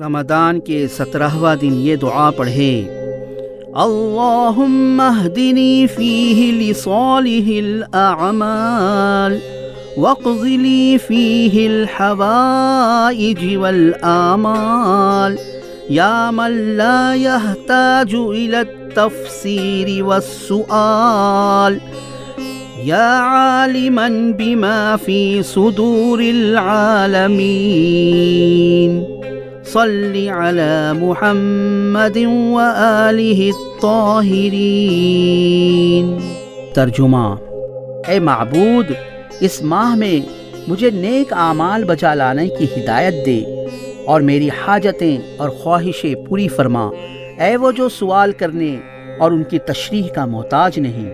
رمضان کے سترہواں دن یہ دعا پڑھے اللہم اہدنی فیہ لصالح الاعمال واقض لی فیہ الحوائج والآمال یا من لا يحتاج الى التفسیر والسؤال یا عالما بما فی صدور العالمین۔ صل على محمد وآلہ الطاہرین ترجمہ، اے معبود، اس ماہ میں مجھے نیک اعمال بچا لانے کی ہدایت دے اور میری حاجتیں اور خواہشیں پوری فرما۔ اے وہ جو سوال کرنے اور ان کی تشریح کا محتاج نہیں